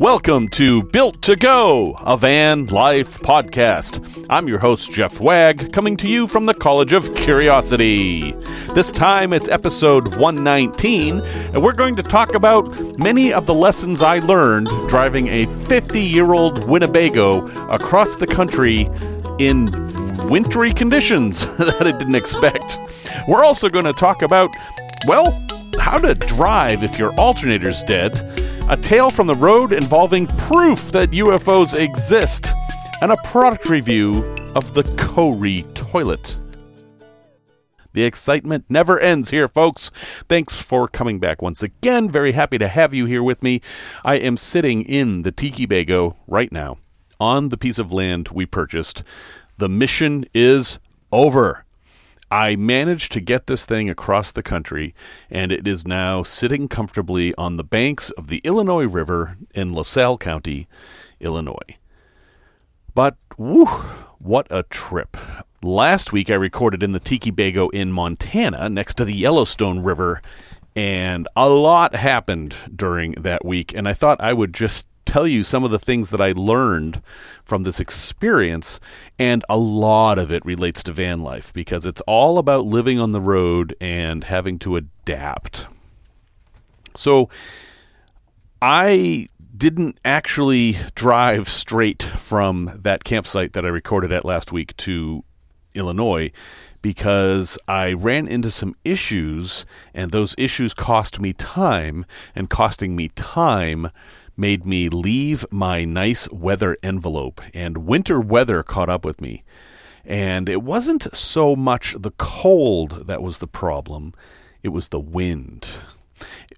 Welcome to Built to Go, a van life podcast. I'm your host, Jeff Wagg, coming to you from the College of Curiosity. This time it's episode 119, and we're going to talk about many of the lessons I learned driving a 50 year old Winnebago across the country in wintry conditions that I didn't expect. We're also going to talk about, well, how to drive if your alternator's dead a tale from the road involving proof that UFOs exist, and a product review of the Kohree toilet. The excitement never ends here, folks. Thanks for coming back once again. Very happy to have you here with me. I am sitting in the Tiki Bago right now on the piece of land we purchased. The mission is over. I managed to get this thing across the country, and it is now sitting comfortably on the banks of the Illinois River in LaSalle County, Illinois. But, whew, what a trip. Last week I recorded in the Tiki Bago in Montana next to the Yellowstone River, and a lot happened during that week, and I thought I would just tell you some of the things that I learned from this experience, and a lot of it relates to van life because it's all about living on the road and having to adapt. So, I didn't actually drive straight from that campsite that I recorded at last week to Illinois because I ran into some issues, and those issues cost me time, and costing me time made me leave my nice weather envelope, and winter weather caught up with me. And it wasn't so much the cold that was the problem, it was the wind.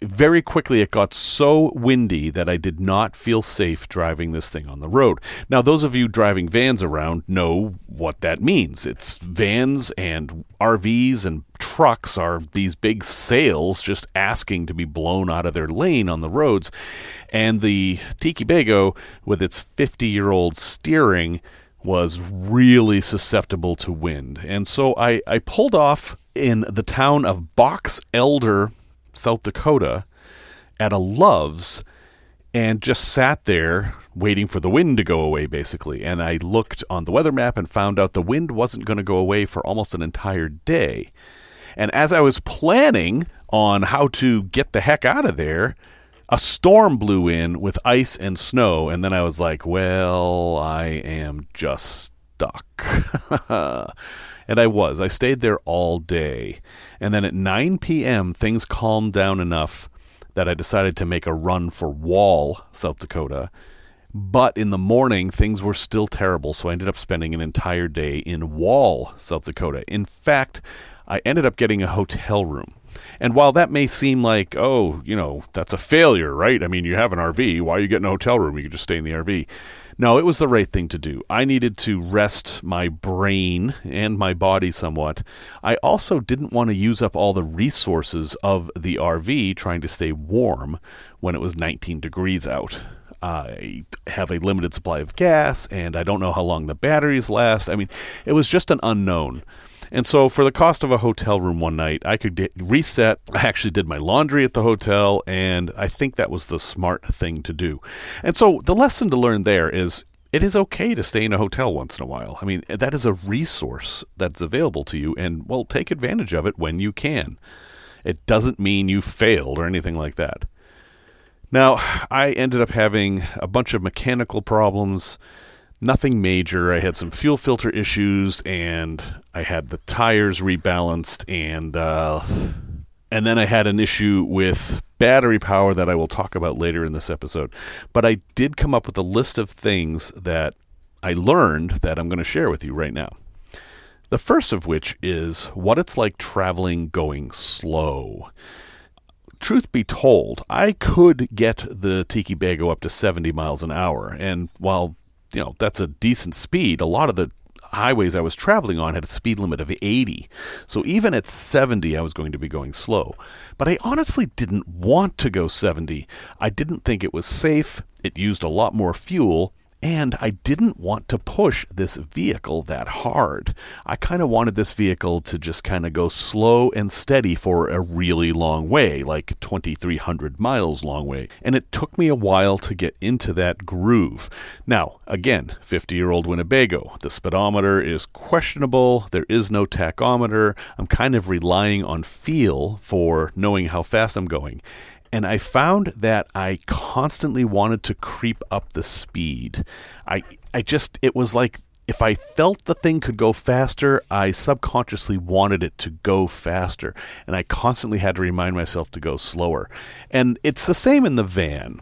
Very quickly, it got so windy that I did not feel safe driving this thing on the road. Now, those of you driving vans around know what that means. It's vans and RVs and trucks are these big sails just asking to be blown out of their lane on the roads. And the Tiki Bago, with its 50 year old steering, was really susceptible to wind. And so I, I pulled off in the town of Box Elder, South Dakota, at a Love's and just sat there waiting for the wind to go away, basically. And I looked on the weather map and found out the wind wasn't going to go away for almost an entire day. And as I was planning on how to get the heck out of there, a storm blew in with ice and snow. And then I was like, well, I am just stuck. and I was. I stayed there all day. And then at 9 p.m., things calmed down enough that I decided to make a run for Wall, South Dakota. But in the morning, things were still terrible, so I ended up spending an entire day in Wall, South Dakota. In fact, I ended up getting a hotel room. And while that may seem like, oh, you know, that's a failure, right? I mean, you have an RV. Why are you getting a hotel room? You can just stay in the RV. No, it was the right thing to do. I needed to rest my brain and my body somewhat. I also didn't want to use up all the resources of the RV trying to stay warm when it was 19 degrees out. I have a limited supply of gas, and I don't know how long the batteries last. I mean, it was just an unknown. And so, for the cost of a hotel room one night, I could get reset. I actually did my laundry at the hotel, and I think that was the smart thing to do. And so, the lesson to learn there is it is okay to stay in a hotel once in a while. I mean, that is a resource that's available to you, and well, take advantage of it when you can. It doesn't mean you failed or anything like that. Now, I ended up having a bunch of mechanical problems nothing major. I had some fuel filter issues, and I had the tires rebalanced, and uh, and then I had an issue with battery power that I will talk about later in this episode. But I did come up with a list of things that I learned that I'm going to share with you right now. The first of which is what it's like traveling going slow. Truth be told, I could get the Tiki Bago up to 70 miles an hour, and while you know that's a decent speed. A lot of the highways I was traveling on had a speed limit of 80. So even at 70, I was going to be going slow. But I honestly didn't want to go 70. I didn't think it was safe. It used a lot more fuel. And I didn't want to push this vehicle that hard. I kind of wanted this vehicle to just kind of go slow and steady for a really long way, like 2,300 miles long way. And it took me a while to get into that groove. Now, again, 50 year old Winnebago. The speedometer is questionable. There is no tachometer. I'm kind of relying on feel for knowing how fast I'm going and I found that I constantly wanted to creep up the speed. I I just it was like if I felt the thing could go faster, I subconsciously wanted it to go faster, and I constantly had to remind myself to go slower. And it's the same in the van.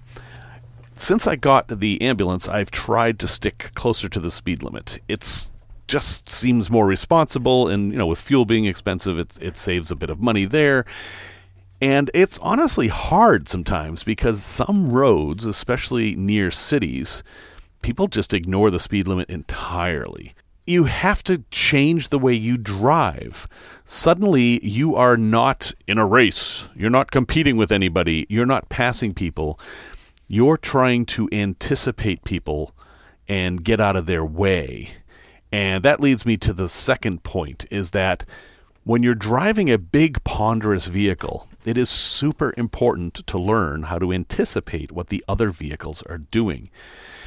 Since I got the ambulance, I've tried to stick closer to the speed limit. It's just seems more responsible and you know with fuel being expensive it it saves a bit of money there and it's honestly hard sometimes because some roads, especially near cities, people just ignore the speed limit entirely. You have to change the way you drive. Suddenly, you are not in a race. You're not competing with anybody. You're not passing people. You're trying to anticipate people and get out of their way. And that leads me to the second point is that when you're driving a big, ponderous vehicle, it is super important to learn how to anticipate what the other vehicles are doing.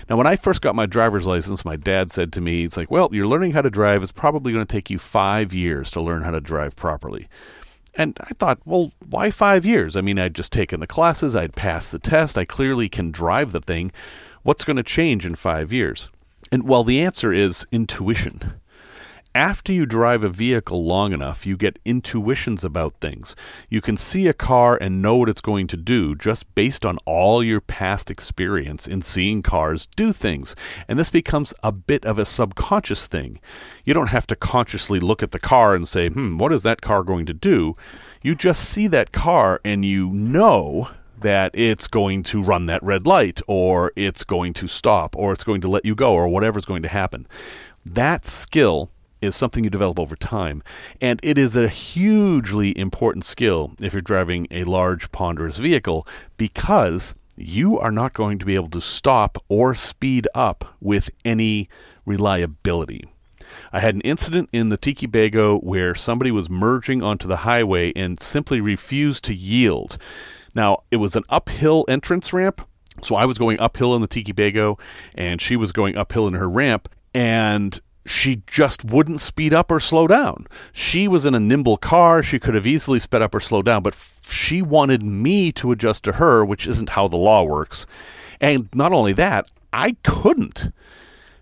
Now, when I first got my driver's license, my dad said to me, It's like, well, you're learning how to drive. It's probably going to take you five years to learn how to drive properly. And I thought, well, why five years? I mean, I'd just taken the classes, I'd passed the test, I clearly can drive the thing. What's going to change in five years? And well, the answer is intuition after you drive a vehicle long enough, you get intuitions about things. You can see a car and know what it's going to do just based on all your past experience in seeing cars do things. And this becomes a bit of a subconscious thing. You don't have to consciously look at the car and say, hmm, what is that car going to do? You just see that car and you know that it's going to run that red light or it's going to stop or it's going to let you go or whatever's going to happen. That skill is something you develop over time. And it is a hugely important skill if you're driving a large, ponderous vehicle because you are not going to be able to stop or speed up with any reliability. I had an incident in the Tiki Bago where somebody was merging onto the highway and simply refused to yield. Now, it was an uphill entrance ramp, so I was going uphill in the Tiki Bago, and she was going uphill in her ramp, and she just wouldn't speed up or slow down. She was in a nimble car. She could have easily sped up or slowed down, but f- she wanted me to adjust to her, which isn't how the law works. And not only that, I couldn't.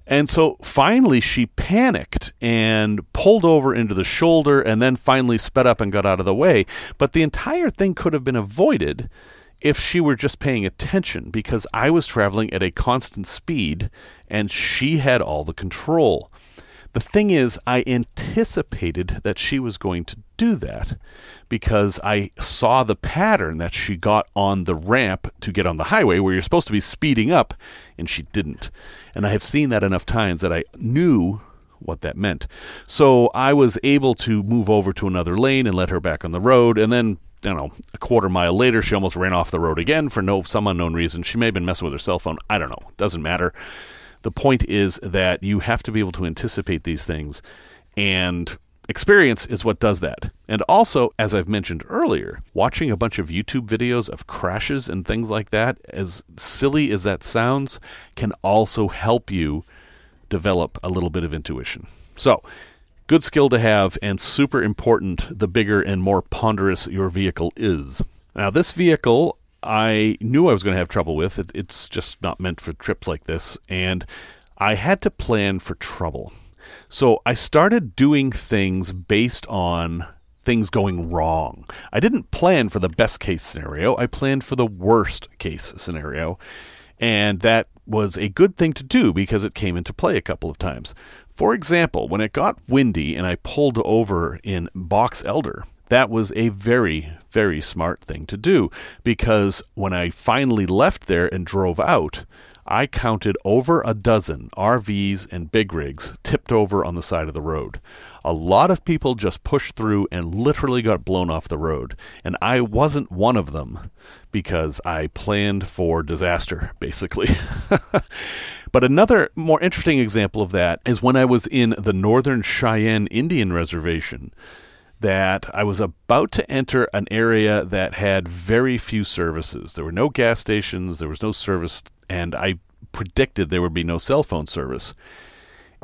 And so finally she panicked and pulled over into the shoulder and then finally sped up and got out of the way. But the entire thing could have been avoided if she were just paying attention because I was traveling at a constant speed and she had all the control. The thing is, I anticipated that she was going to do that because I saw the pattern that she got on the ramp to get on the highway where you're supposed to be speeding up, and she didn't. And I have seen that enough times that I knew what that meant. So I was able to move over to another lane and let her back on the road, and then you know, a quarter mile later, she almost ran off the road again for no some unknown reason. She may have been messing with her cell phone. I don't know. Doesn't matter. The point is that you have to be able to anticipate these things, and experience is what does that. And also, as I've mentioned earlier, watching a bunch of YouTube videos of crashes and things like that, as silly as that sounds, can also help you develop a little bit of intuition. So, good skill to have and super important the bigger and more ponderous your vehicle is. Now, this vehicle I knew I was going to have trouble with. It, it's just not meant for trips like this. And I had to plan for trouble. So I started doing things based on things going wrong. I didn't plan for the best case scenario, I planned for the worst case scenario. And that was a good thing to do because it came into play a couple of times. For example, when it got windy and I pulled over in Box Elder, that was a very, very smart thing to do because when I finally left there and drove out, I counted over a dozen RVs and big rigs tipped over on the side of the road. A lot of people just pushed through and literally got blown off the road. And I wasn't one of them because I planned for disaster, basically. But another more interesting example of that is when I was in the Northern Cheyenne Indian Reservation that I was about to enter an area that had very few services. There were no gas stations, there was no service, and I predicted there would be no cell phone service.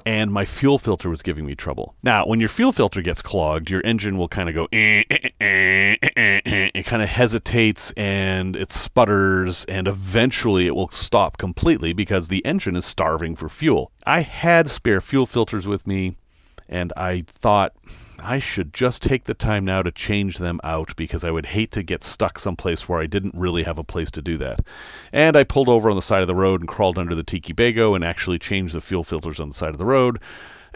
And my fuel filter was giving me trouble. Now, when your fuel filter gets clogged, your engine will kind of go, eh, eh, eh, it kind of hesitates and it sputters, and eventually it will stop completely because the engine is starving for fuel. I had spare fuel filters with me, and I thought, I should just take the time now to change them out because I would hate to get stuck someplace where I didn't really have a place to do that. And I pulled over on the side of the road and crawled under the Tiki Bago and actually changed the fuel filters on the side of the road.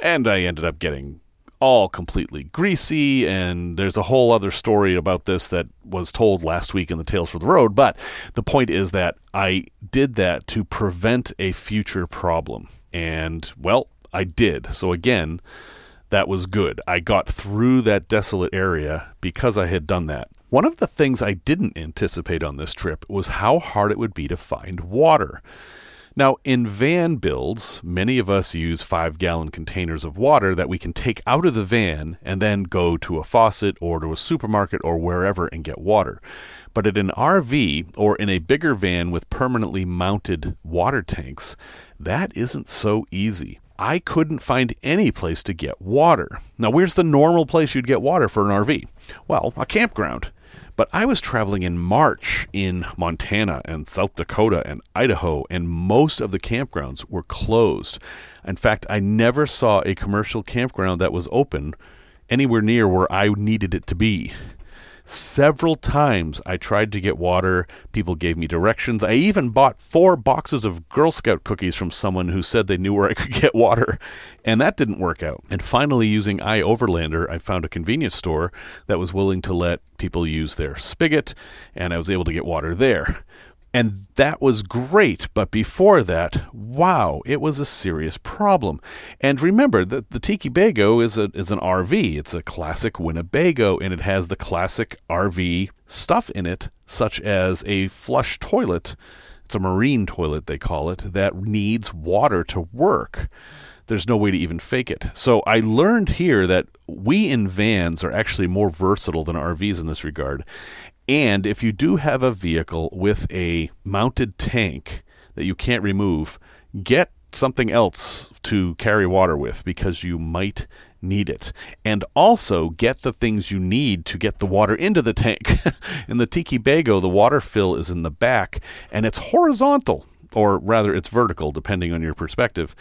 And I ended up getting all completely greasy. And there's a whole other story about this that was told last week in the Tales for the Road. But the point is that I did that to prevent a future problem. And, well, I did. So again, that was good. I got through that desolate area because I had done that. One of the things I didn't anticipate on this trip was how hard it would be to find water. Now, in van builds, many of us use five gallon containers of water that we can take out of the van and then go to a faucet or to a supermarket or wherever and get water. But in an RV or in a bigger van with permanently mounted water tanks, that isn't so easy. I couldn't find any place to get water. Now, where's the normal place you'd get water for an RV? Well, a campground. But I was traveling in March in Montana and South Dakota and Idaho, and most of the campgrounds were closed. In fact, I never saw a commercial campground that was open anywhere near where I needed it to be. Several times I tried to get water. People gave me directions. I even bought four boxes of Girl Scout cookies from someone who said they knew where I could get water, and that didn't work out. And finally, using iOverlander, I found a convenience store that was willing to let people use their spigot, and I was able to get water there. And that was great. But before that, wow, it was a serious problem. And remember that the Tiki Bago is, a, is an RV. It's a classic Winnebago, and it has the classic RV stuff in it, such as a flush toilet. It's a marine toilet, they call it, that needs water to work there's no way to even fake it. So I learned here that we in vans are actually more versatile than RVs in this regard. And if you do have a vehicle with a mounted tank that you can't remove, get something else to carry water with because you might need it. And also get the things you need to get the water into the tank. in the Tiki Bago, the water fill is in the back and it's horizontal, or rather, it's vertical, depending on your perspective.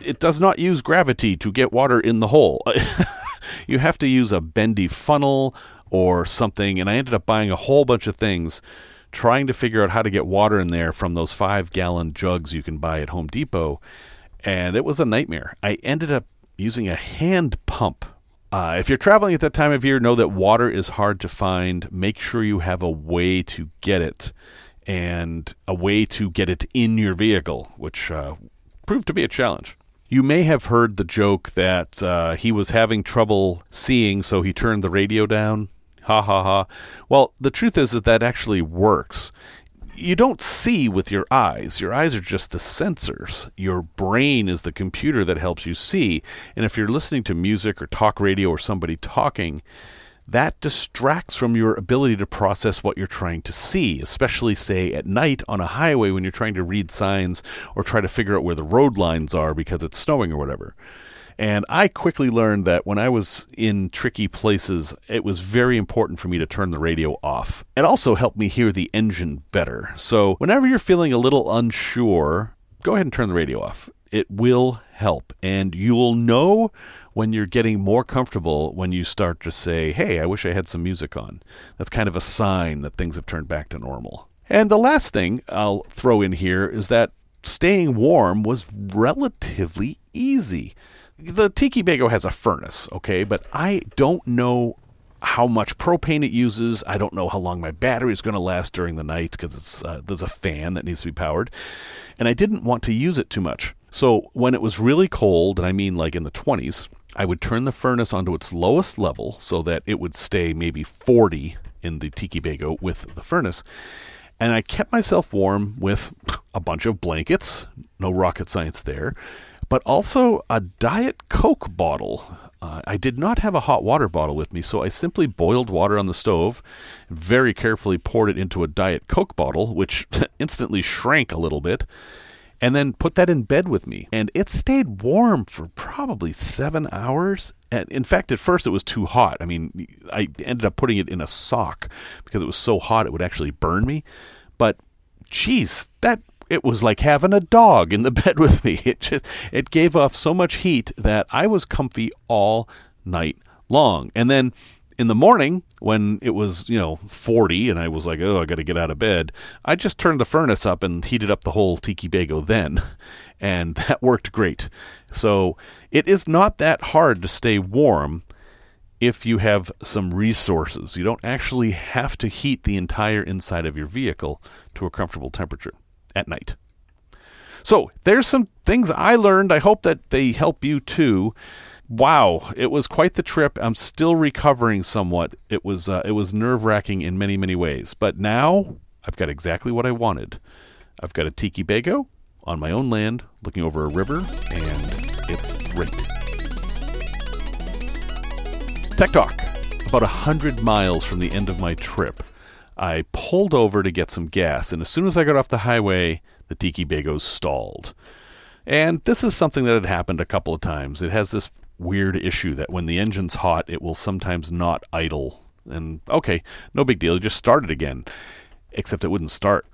It does not use gravity to get water in the hole. you have to use a bendy funnel or something. And I ended up buying a whole bunch of things trying to figure out how to get water in there from those five gallon jugs you can buy at Home Depot. And it was a nightmare. I ended up using a hand pump. Uh, if you're traveling at that time of year, know that water is hard to find. Make sure you have a way to get it and a way to get it in your vehicle, which uh, proved to be a challenge. You may have heard the joke that uh, he was having trouble seeing, so he turned the radio down. Ha ha ha. Well, the truth is that that actually works. You don't see with your eyes. Your eyes are just the sensors. Your brain is the computer that helps you see. And if you're listening to music or talk radio or somebody talking, that distracts from your ability to process what you're trying to see, especially, say, at night on a highway when you're trying to read signs or try to figure out where the road lines are because it's snowing or whatever. And I quickly learned that when I was in tricky places, it was very important for me to turn the radio off. It also helped me hear the engine better. So, whenever you're feeling a little unsure, go ahead and turn the radio off. It will help. And you'll know when you're getting more comfortable when you start to say, hey, I wish I had some music on. That's kind of a sign that things have turned back to normal. And the last thing I'll throw in here is that staying warm was relatively easy the Tiki Bago has a furnace, okay, but I don't know how much propane it uses. I don't know how long my battery is going to last during the night because uh, there's a fan that needs to be powered, and I didn't want to use it too much. So when it was really cold, and I mean like in the 20s, I would turn the furnace onto its lowest level so that it would stay maybe 40 in the Tiki Bago with the furnace, and I kept myself warm with a bunch of blankets, no rocket science there, but also a Diet Coke bottle. Uh, I did not have a hot water bottle with me, so I simply boiled water on the stove, very carefully poured it into a Diet Coke bottle, which instantly shrank a little bit, and then put that in bed with me. And it stayed warm for probably seven hours. And in fact, at first it was too hot. I mean, I ended up putting it in a sock because it was so hot it would actually burn me. But geez, that it was like having a dog in the bed with me. It just it gave off so much heat that I was comfy all night long. And then in the morning when it was you know 40 and i was like oh i got to get out of bed i just turned the furnace up and heated up the whole tiki bago then and that worked great so it is not that hard to stay warm if you have some resources you don't actually have to heat the entire inside of your vehicle to a comfortable temperature at night so there's some things i learned i hope that they help you too wow, it was quite the trip. I'm still recovering somewhat. It was uh, it was nerve wracking in many many ways, but now I've got exactly what I wanted. I've got a tiki bago on my own land, looking over a river, and it's great. Tech Talk. About a hundred miles from the end of my trip, I pulled over to get some gas, and as soon as I got off the highway, the tiki bagos stalled. And this is something that had happened a couple of times. It has this weird issue that when the engine's hot, it will sometimes not idle. And okay, no big deal. Just start it again. Except it wouldn't start.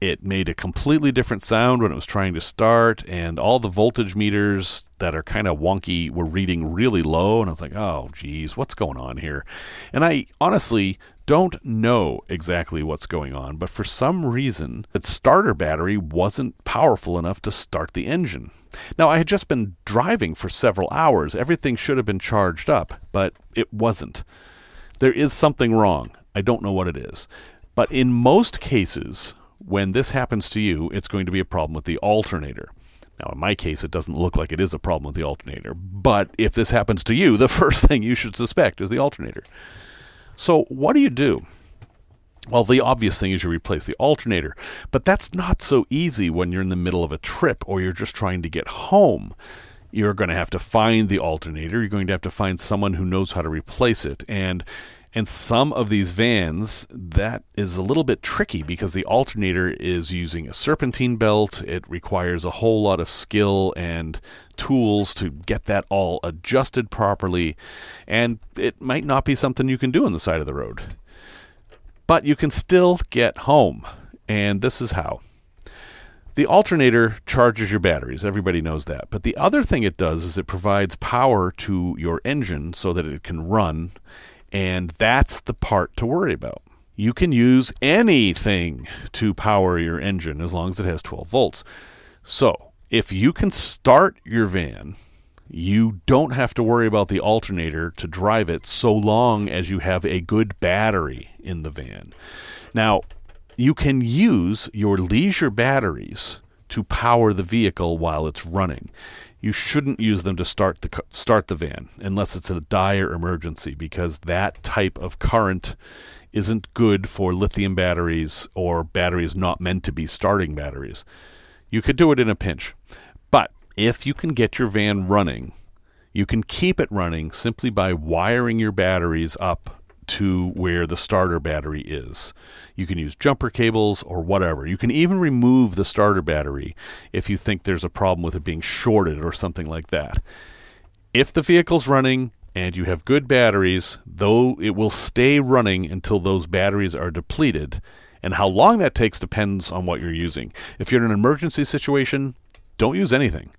It made a completely different sound when it was trying to start, and all the voltage meters that are kind of wonky were reading really low. And I was like, oh, geez, what's going on here? And I honestly don't know exactly what's going on, but for some reason, its starter battery wasn't powerful enough to start the engine. Now, I had just been driving for several hours. Everything should have been charged up, but it wasn't. There is something wrong. I don't know what it is. But in most cases, when this happens to you, it's going to be a problem with the alternator. Now, in my case, it doesn't look like it is a problem with the alternator. But if this happens to you, the first thing you should suspect is the alternator. So, what do you do? Well, the obvious thing is you replace the alternator, but that's not so easy when you're in the middle of a trip or you're just trying to get home. You're going to have to find the alternator. You're going to have to find someone who knows how to replace it. And and some of these vans, that is a little bit tricky because the alternator is using a serpentine belt. It requires a whole lot of skill and tools to get that all adjusted properly. And it might not be something you can do on the side of the road. But you can still get home. And this is how. The alternator charges your batteries. Everybody knows that. But the other thing it does is it provides power to your engine so that it can run and that's the part to worry about. You can use anything to power your engine as long as it has 12 volts. So, if you can start your van, you don't have to worry about the alternator to drive it so long as you have a good battery in the van. Now, you can use your leisure batteries to power the vehicle while it's running you shouldn't use them to start the start the van unless it's a dire emergency because that type of current isn't good for lithium batteries or batteries not meant to be starting batteries. You could do it in a pinch. But if you can get your van running, you can keep it running simply by wiring your batteries up to where the starter battery is. You can use jumper cables or whatever. You can even remove the starter battery if you think there's a problem with it being shorted or something like that. If the vehicle's running and you have good batteries, though it will stay running until those batteries are depleted. And how long that takes depends on what you're using. If you're in an emergency situation, don't use anything.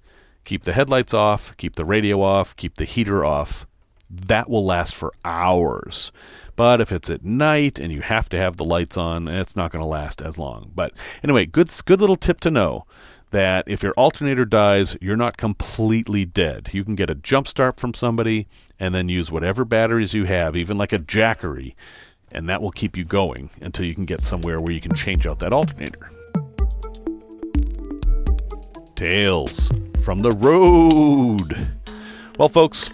Keep the headlights off, keep the radio off, keep the heater off that will last for hours. But if it's at night and you have to have the lights on, it's not going to last as long. But anyway, good good little tip to know that if your alternator dies, you're not completely dead. You can get a jump start from somebody and then use whatever batteries you have, even like a Jackery, and that will keep you going until you can get somewhere where you can change out that alternator. Tales from the road. Well, folks,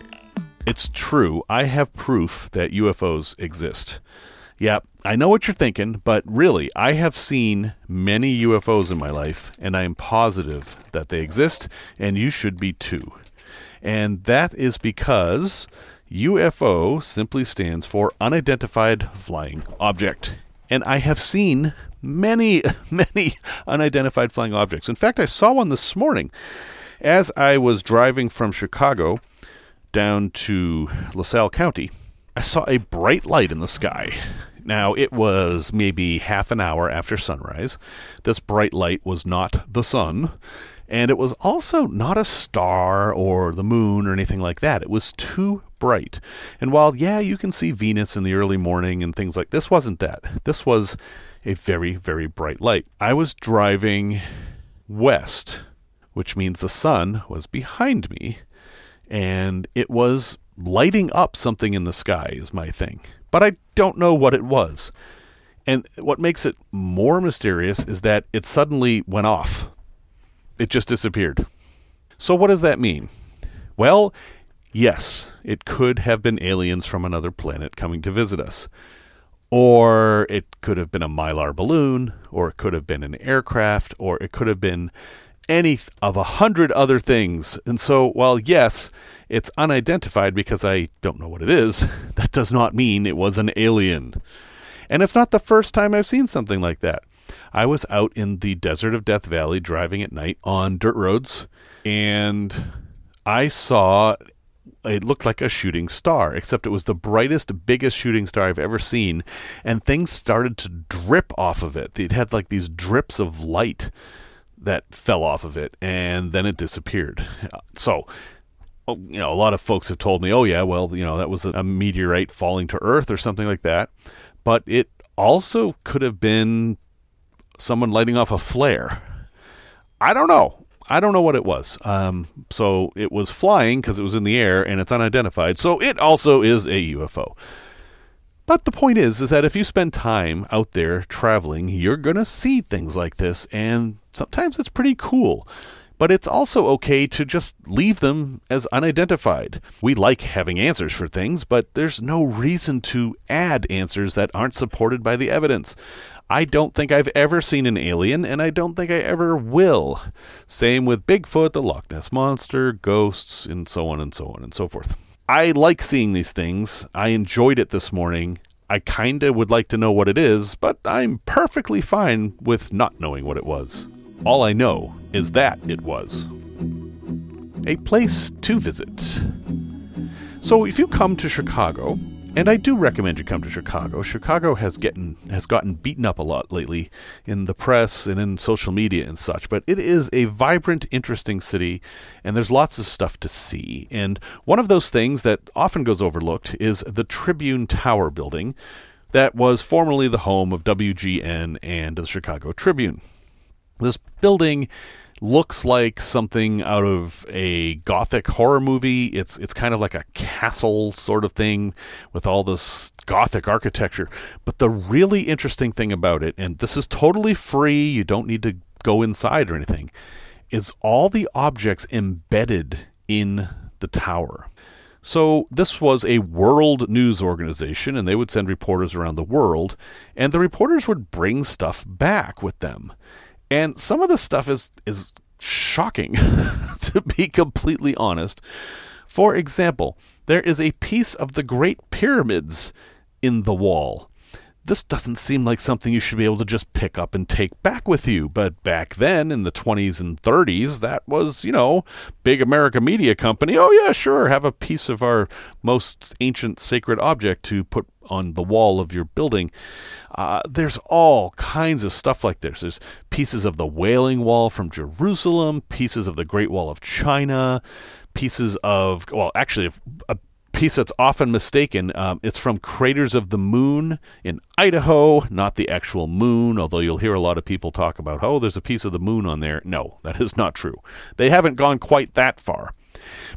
it's true. I have proof that UFOs exist. Yeah, I know what you're thinking, but really, I have seen many UFOs in my life, and I am positive that they exist, and you should be too. And that is because UFO simply stands for Unidentified Flying Object. And I have seen many, many unidentified flying objects. In fact, I saw one this morning as I was driving from Chicago down to LaSalle County. I saw a bright light in the sky. Now, it was maybe half an hour after sunrise. This bright light was not the sun, and it was also not a star or the moon or anything like that. It was too bright. And while, yeah, you can see Venus in the early morning and things like this, wasn't that. This was a very, very bright light. I was driving west, which means the sun was behind me, and it was lighting up something in the sky, is my thing. But I don't know what it was. And what makes it more mysterious is that it suddenly went off. It just disappeared. So, what does that mean? Well, yes, it could have been aliens from another planet coming to visit us. Or it could have been a mylar balloon, or it could have been an aircraft, or it could have been any of a hundred other things. And so, while yes, it's unidentified because I don't know what it is, that does not mean it was an alien. And it's not the first time I've seen something like that. I was out in the desert of Death Valley driving at night on dirt roads, and I saw it looked like a shooting star, except it was the brightest, biggest shooting star I've ever seen, and things started to drip off of it. It had like these drips of light that fell off of it, and then it disappeared. So, oh, you know, a lot of folks have told me, oh, yeah, well, you know, that was a meteorite falling to Earth or something like that. But it also could have been someone lighting off a flare. I don't know. I don't know what it was. Um, so it was flying because it was in the air and it's unidentified. So it also is a UFO. But the point is, is that if you spend time out there traveling, you're to see things like this, and sometimes it's pretty cool. But it's also okay to just leave them as unidentified. We like having answers for things, but there's no reason to add answers that aren't supported by the evidence. I don't think I've ever seen an alien, and I don't think I ever will. Same with Bigfoot, the Loch Ness Monster, ghosts, and so on and so on and so forth. I like seeing these things. I enjoyed it this morning. I kinda would like to know what it is, but I'm perfectly fine with not knowing what it was. All I know is that it was. A place to visit. So if you come to Chicago, and I do recommend you come to Chicago. Chicago has getting has gotten beaten up a lot lately in the press and in social media and such, but it is a vibrant, interesting city, and there's lots of stuff to see. And one of those things that often goes overlooked is the Tribune Tower building that was formerly the home of WGN and the Chicago Tribune. This building looks like something out of a gothic horror movie. It's it's kind of like a castle sort of thing with all this gothic architecture. But the really interesting thing about it, and this is totally free, you don't need to go inside or anything, is all the objects embedded in the tower. So, this was a world news organization, and they would send reporters around the world, and the reporters would bring stuff back with them. And some of the stuff is is shocking to be completely honest. For example, there is a piece of the Great Pyramids in the wall. This doesn't seem like something you should be able to just pick up and take back with you, but back then in the 20s and 30s, that was, you know, big America media company. Oh, yeah, sure, have a piece of our most ancient sacred object to put on the wall of your building. Uh, there's all kinds of stuff like this. There's pieces of the Wailing Wall from Jerusalem, pieces of the Great Wall of China, pieces of, well, actually, a piece that's often mistaken. Um, it's from Craters of the Moon in Idaho, not the actual moon, although you'll hear a lot of people talk about, oh, there's a piece of the moon on there. No, that is not true. They haven't gone quite that far.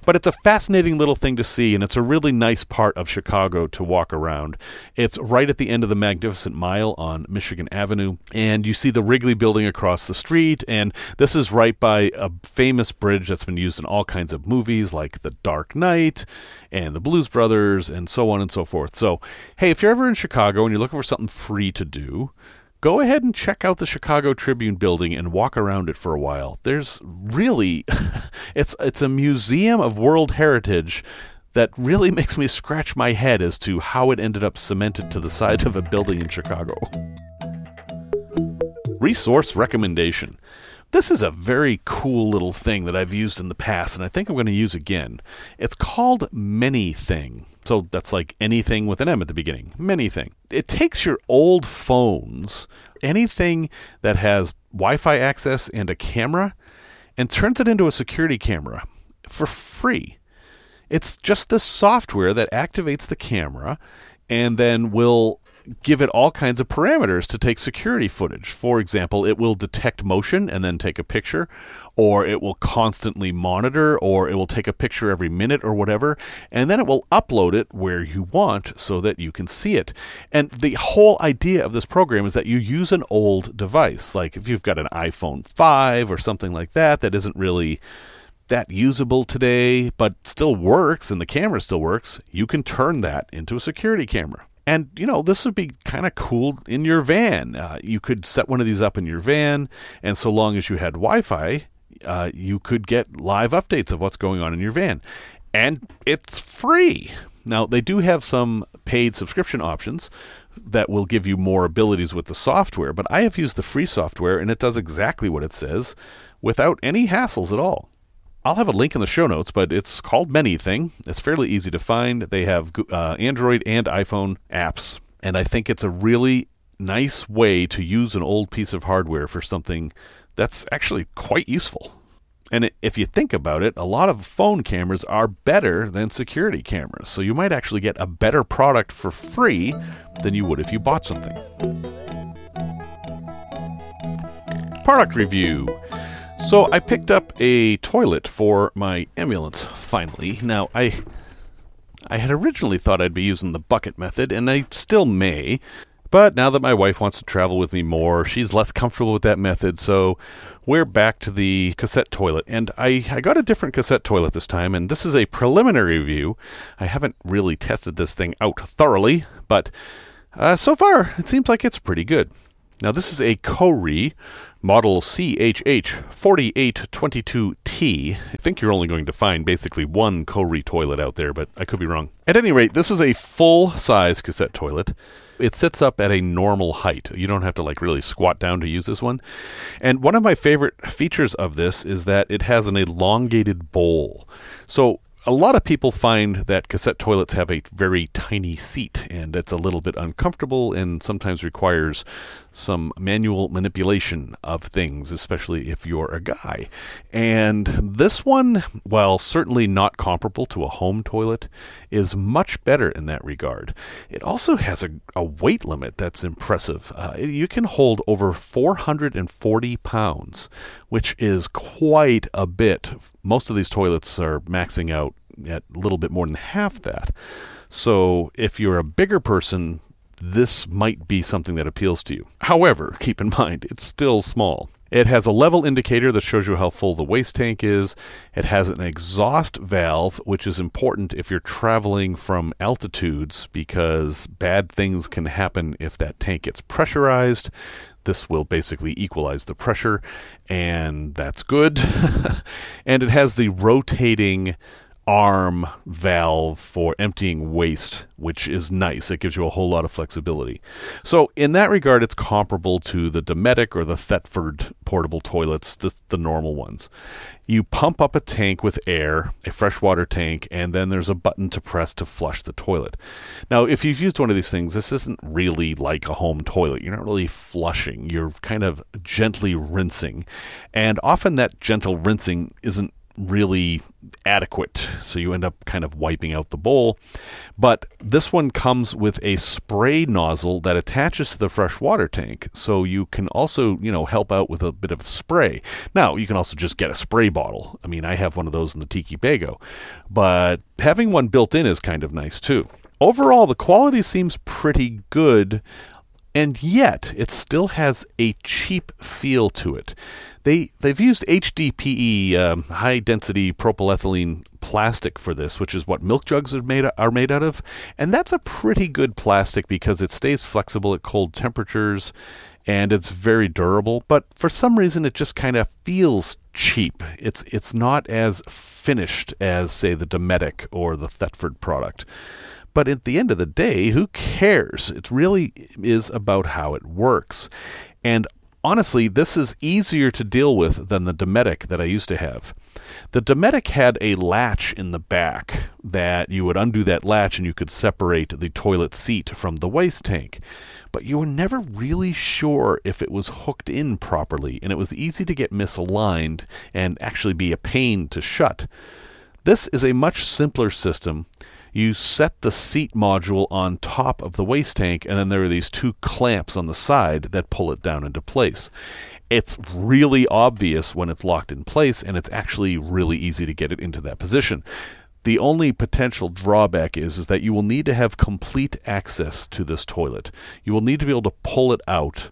But it's a fascinating little thing to see, and it's a really nice part of Chicago to walk around. It's right at the end of the Magnificent Mile on Michigan Avenue, and you see the Wrigley building across the street, and this is right by a famous bridge that's been used in all kinds of movies like The Dark Knight and The Blues Brothers, and so on and so forth. So, hey, if you're ever in Chicago and you're looking for something free to do, go ahead and check out the Chicago Tribune building and walk around it for a while. There's really it's it's a museum of world heritage that really makes me scratch my head as to how it ended up cemented to the side of a building in Chicago. Resource recommendation. This is a very cool little thing that I've used in the past and I think I'm going to use again. It's called ManyThing. So that's like anything with an M at the beginning. ManyThing. It takes your old phones, anything that has Wi Fi access and a camera, and turns it into a security camera for free. It's just this software that activates the camera and then will give it all kinds of parameters to take security footage. For example, it will detect motion and then take a picture, or it will constantly monitor, or it will take a picture every minute or whatever, and then it will upload it where you want so that you can see it. And the whole idea of this program is that you use an old device, like if you've got an iPhone 5 or something like that, that isn't really that usable today, but still works and the camera still works, you can turn that into a security camera. And, you know, this would be kind of cool in your van. Uh, you could set one of these up in your van, and so long as you had Wi Fi, uh, you could get live updates of what's going on in your van. And it's free. Now, they do have some paid subscription options that will give you more abilities with the software, but I have used the free software and it does exactly what it says without any hassles at all. I'll have a link in the show notes, but it's called ManyThing. It's fairly easy to find. They have uh, Android and iPhone apps, and I think it's a really nice way to use an old piece of hardware for something that's actually quite useful. And if you think about it, a lot of phone cameras are better than security cameras. So you might actually get a better product for free than you would if you bought something. Product review. So I picked up a toilet for my ambulance finally. Now I I had originally thought I'd be using the bucket method and I still may, but now that my wife wants to travel with me more, she's less comfortable with that method, so we're back to the cassette toilet. And I, I got a different cassette toilet this time, and this is a preliminary review. I haven't really tested this thing out thoroughly, but uh, so far it seems like it's pretty good. Now, this is a Kohree model CHH4822T. I think you're only going to find basically one Kohree toilet out there, but I could be wrong. At any rate, this is a full size cassette toilet. It sits up at a normal height. You don't have to like really squat down to use this one. And one of my favorite features of this is that it has an elongated bowl. So a lot of people find that cassette toilets have a very tiny seat and it's a little bit uncomfortable and sometimes requires some manual manipulation of things, especially if you're a guy. And this one, while certainly not comparable to a home toilet, is much better in that regard. It also has a, a weight limit that's impressive. Uh, you can hold over 440 pounds, which is quite a bit. Most of these toilets are maxing out at a little bit more than half that. So if you're a bigger person, this might be something that appeals to you. However, keep in mind, it's still small. It has a level indicator that shows you how full the waste tank is. It has an exhaust valve, which is important if you're traveling from altitudes because bad things can happen if that tank gets pressurized. This will basically equalize the pressure, and that's good. and it has the rotating arm valve for emptying waste, which is nice. It gives you a whole lot of flexibility. So, in that regard, it's comparable to the Dometic or the Thetford portable toilets, the, the normal ones. You pump up a tank with air, a freshwater tank, and then there's a button to press to flush the toilet. Now, if you've used one of these things, this isn't really like a home toilet. You're not really flushing, you're kind of gently rinsing. And often that gentle rinsing isn't really adequate. So you end up kind of wiping out the bowl. But this one comes with a spray nozzle that attaches to the fresh water tank. So you can also, you know, help out with a bit of spray. Now, you can also just get a spray bottle. I mean, I have one of those in the Tiki Bago. But having one built in is kind of nice too. Overall, the quality seems pretty good and yet it still has a cheap feel to it. They they've used HDPE, um, high density propylethylene plastic for this, which is what milk jugs are made are made out of, and that's a pretty good plastic because it stays flexible at cold temperatures, and it's very durable. But for some reason, it just kind of feels cheap. It's it's not as finished as say the Dometic or the Thetford product. But at the end of the day, who cares? It really is about how it works. And honestly, this is easier to deal with than the Dometic that I used to have. The Dometic had a latch in the back that you would undo that latch and you could separate the toilet seat from the waste tank. But you were never really sure if it was hooked in properly, and it was easy to get misaligned and actually be a pain to shut. This is a much simpler system you set the seat module on top of the waste tank, and then there are these two clamps on the side that pull it down into place. It's really obvious when it's locked in place, and it's actually really easy to get it into that position. The only potential drawback is, is that you will need to have complete access to this toilet. You will need to be able to pull it out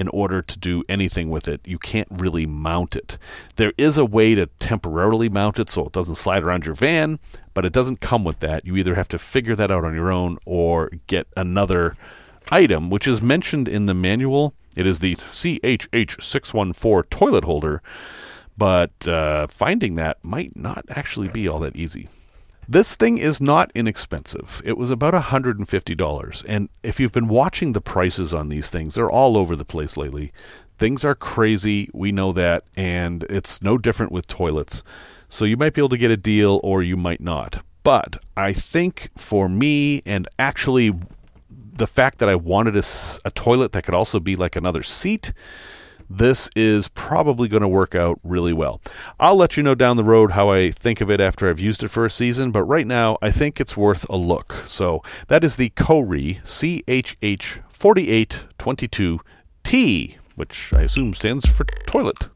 in order to do anything with it. You can't really mount it. There is a way to temporarily mount it so it doesn't slide around your van, but it doesn't come with that. You either have to figure that out on your own or get another item, which is mentioned in the manual. It is the CHH614 toilet holder, but uh, finding that might not actually be all that easy. This thing is not inexpensive. It was about $150. And if you've been watching the prices on these things, they're all over the place lately. Things are crazy. We know that. And it's no different with toilets. So you might be able to get a deal or you might not. But I think for me, and actually the fact that I wanted a, a toilet that could also be like another seat this is probably going to work out really well. I'll let you know down the road how I think of it after I've used it for a season, but right now I think it's worth a look. So that is the Kohree CHH4822T, which I assume stands for toilet.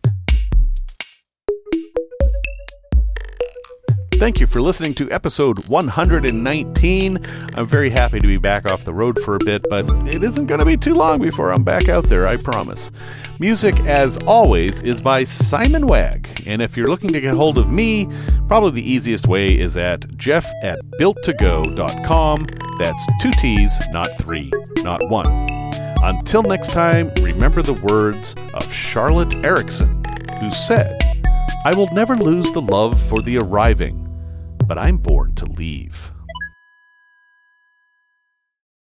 Thank you for listening to episode 119. I'm very happy to be back off the road for a bit, but it isn't going to be too long before I'm back out there, I promise. Music, as always, is by Simon Wag, and if you're looking to get hold of me, probably the easiest way is at jeff at builttogo.com. That's two T's, not three, not one. Until next time, remember the words of Charlotte Eriksson, who said, I will never lose the love for the arriving but I'm born to leave.